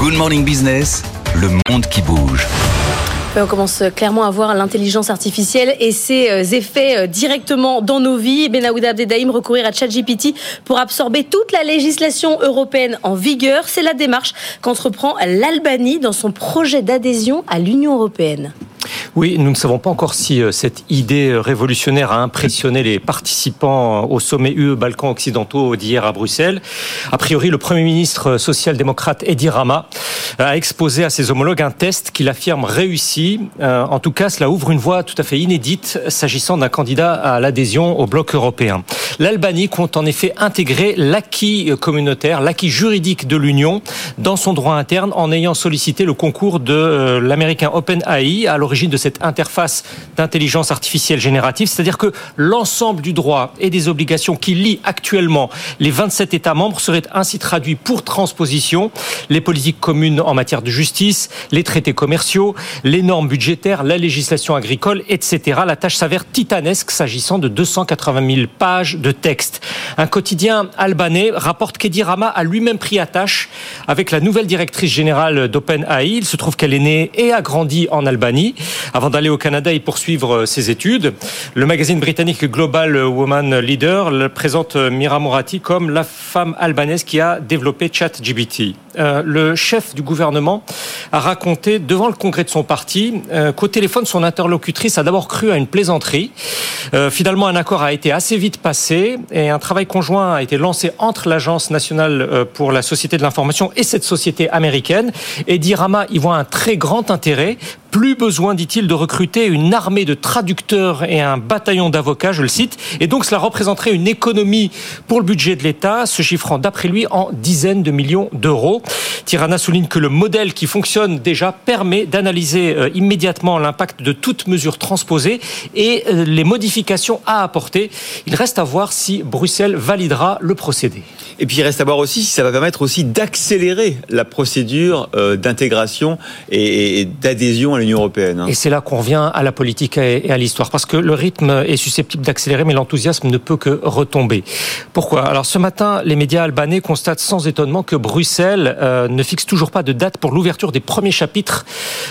Good Morning Business, le monde qui bouge. On commence clairement à voir l'intelligence artificielle et ses euh, effets euh, directement dans nos vies. Benaouda Abdedaïm recourir à ChatGPT pour absorber toute la législation européenne en vigueur. C'est la démarche qu'entreprend l'Albanie dans son projet d'adhésion à l'Union européenne. Oui, nous ne savons pas encore si euh, cette idée révolutionnaire a impressionné les participants au sommet UE Balkans occidentaux d'hier à Bruxelles. A priori, le Premier ministre social-démocrate Edi Rama a exposé à ses homologues un test qu'il affirme réussi. Euh, en tout cas, cela ouvre une voie tout à fait inédite s'agissant d'un candidat à l'adhésion au bloc européen. L'Albanie compte en effet intégrer l'acquis communautaire, l'acquis juridique de l'Union dans son droit interne en ayant sollicité le concours de euh, l'américain OpenAI à l'origine de cette interface d'intelligence artificielle générative, c'est-à-dire que l'ensemble du droit et des obligations qui lient actuellement les 27 États membres seraient ainsi traduits pour transposition. Les politiques communes en matière de justice, les traités commerciaux, les normes budgétaires, la législation agricole, etc. La tâche s'avère titanesque s'agissant de 280 000 pages de texte. Un quotidien albanais rapporte qu'Edi Rama a lui-même pris attache avec la nouvelle directrice générale d'OpenAI. Il se trouve qu'elle est née et a grandi en Albanie avant d'aller au Canada et poursuivre euh, ses études. Le magazine britannique Global Woman Leader le présente euh, Mira Morati comme la femme albanaise qui a développé ChatGPT. Euh, le chef du gouvernement a raconté devant le congrès de son parti qu'au téléphone, son interlocutrice a d'abord cru à une plaisanterie. finalement, un accord a été assez vite passé et un travail conjoint a été lancé entre l'Agence nationale pour la société de l'information et cette société américaine. Et Dirama y voit un très grand intérêt. Plus besoin, dit-il, de recruter une armée de traducteurs et un bataillon d'avocats, je le cite. Et donc cela représenterait une économie pour le budget de l'État, se chiffrant d'après lui en dizaines de millions d'euros. Tirana souligne que le modèle qui fonctionne déjà permet d'analyser euh, immédiatement l'impact de toute mesure transposée et euh, les modifications à apporter. Il reste à voir si Bruxelles validera le procédé. Et puis il reste à voir aussi si ça va permettre aussi d'accélérer la procédure euh, d'intégration et d'adhésion à l'Union européenne. Hein. Et c'est là qu'on revient à la politique et à l'histoire, parce que le rythme est susceptible d'accélérer, mais l'enthousiasme ne peut que retomber. Pourquoi? Alors ce matin, les médias albanais constatent sans étonnement que Bruxelles ne fixe toujours pas de date pour l'ouverture des premiers chapitres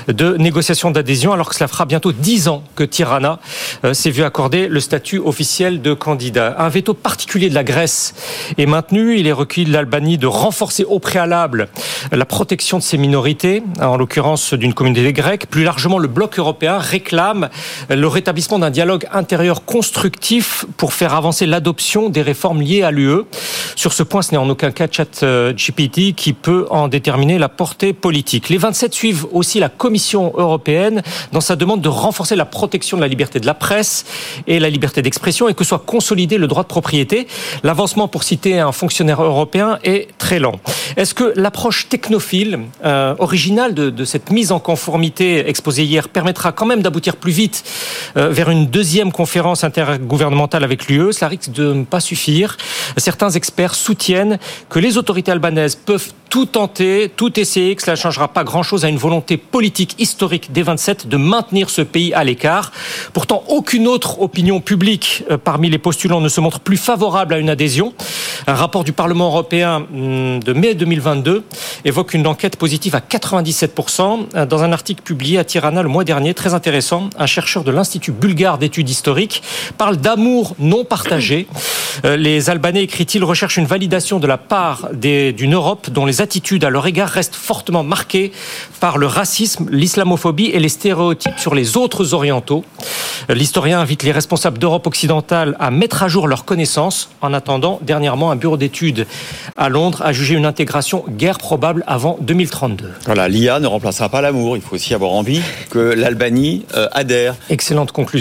de négociations d'adhésion, alors que cela fera bientôt dix ans que Tirana euh, s'est vu accorder le statut officiel de candidat. Un veto particulier de la Grèce est maintenu. Il est requis de l'Albanie de renforcer au préalable la protection de ses minorités, en l'occurrence d'une communauté grecque. Plus largement, le bloc européen réclame le rétablissement d'un dialogue intérieur constructif pour faire avancer l'adoption des réformes liées à l'UE. Sur ce point, ce n'est en aucun cas ChatGPT qui peut en déterminer la portée politique. Les 27 suivent aussi la Commission européenne dans sa demande de renforcer la protection de la liberté de la presse et la liberté d'expression et que soit consolidé le droit de propriété. L'avancement, pour citer un fonctionnaire européen, est très lent. Est-ce que l'approche technophile, euh, originale de, cette mise en conformité exposée hier, permettra quand même d'aboutir plus vite euh, vers une deuxième conférence intergouvernementale avec l'UE. Cela risque de ne pas suffire. Certains experts soutiennent que les autorités albanaises peuvent tout tenter, tout essayer, que cela ne changera pas grand-chose à une volonté politique historique des 27 de maintenir ce pays à l'écart. Pourtant, aucune autre opinion publique euh, parmi les postulants ne se montre plus favorable à une adhésion. Un rapport du Parlement européen hum, de mai 2022 évoque une enquête positive à 97%. Euh, dans un article publié à Tirana le mois dernier, très intéressant, un chercheur de l'Institut bulgare d'études historiques parle d'amour non partagé. Euh, les Albanais, écrit-il, recherchent une validation de la part d'une Europe dont les attitudes à leur égard restent fortement marquées par le racisme, l'islamophobie et les stéréotypes sur les autres orientaux. L'historien invite les responsables d'Europe occidentale à mettre à jour leurs connaissances. En attendant, dernièrement, un bureau d'études à Londres a jugé une intégration guère probable avant 2032. Voilà, l'IA ne remplacera pas l'amour. Il faut aussi avoir envie que l'Albanie euh, adhère. Excellente conclusion.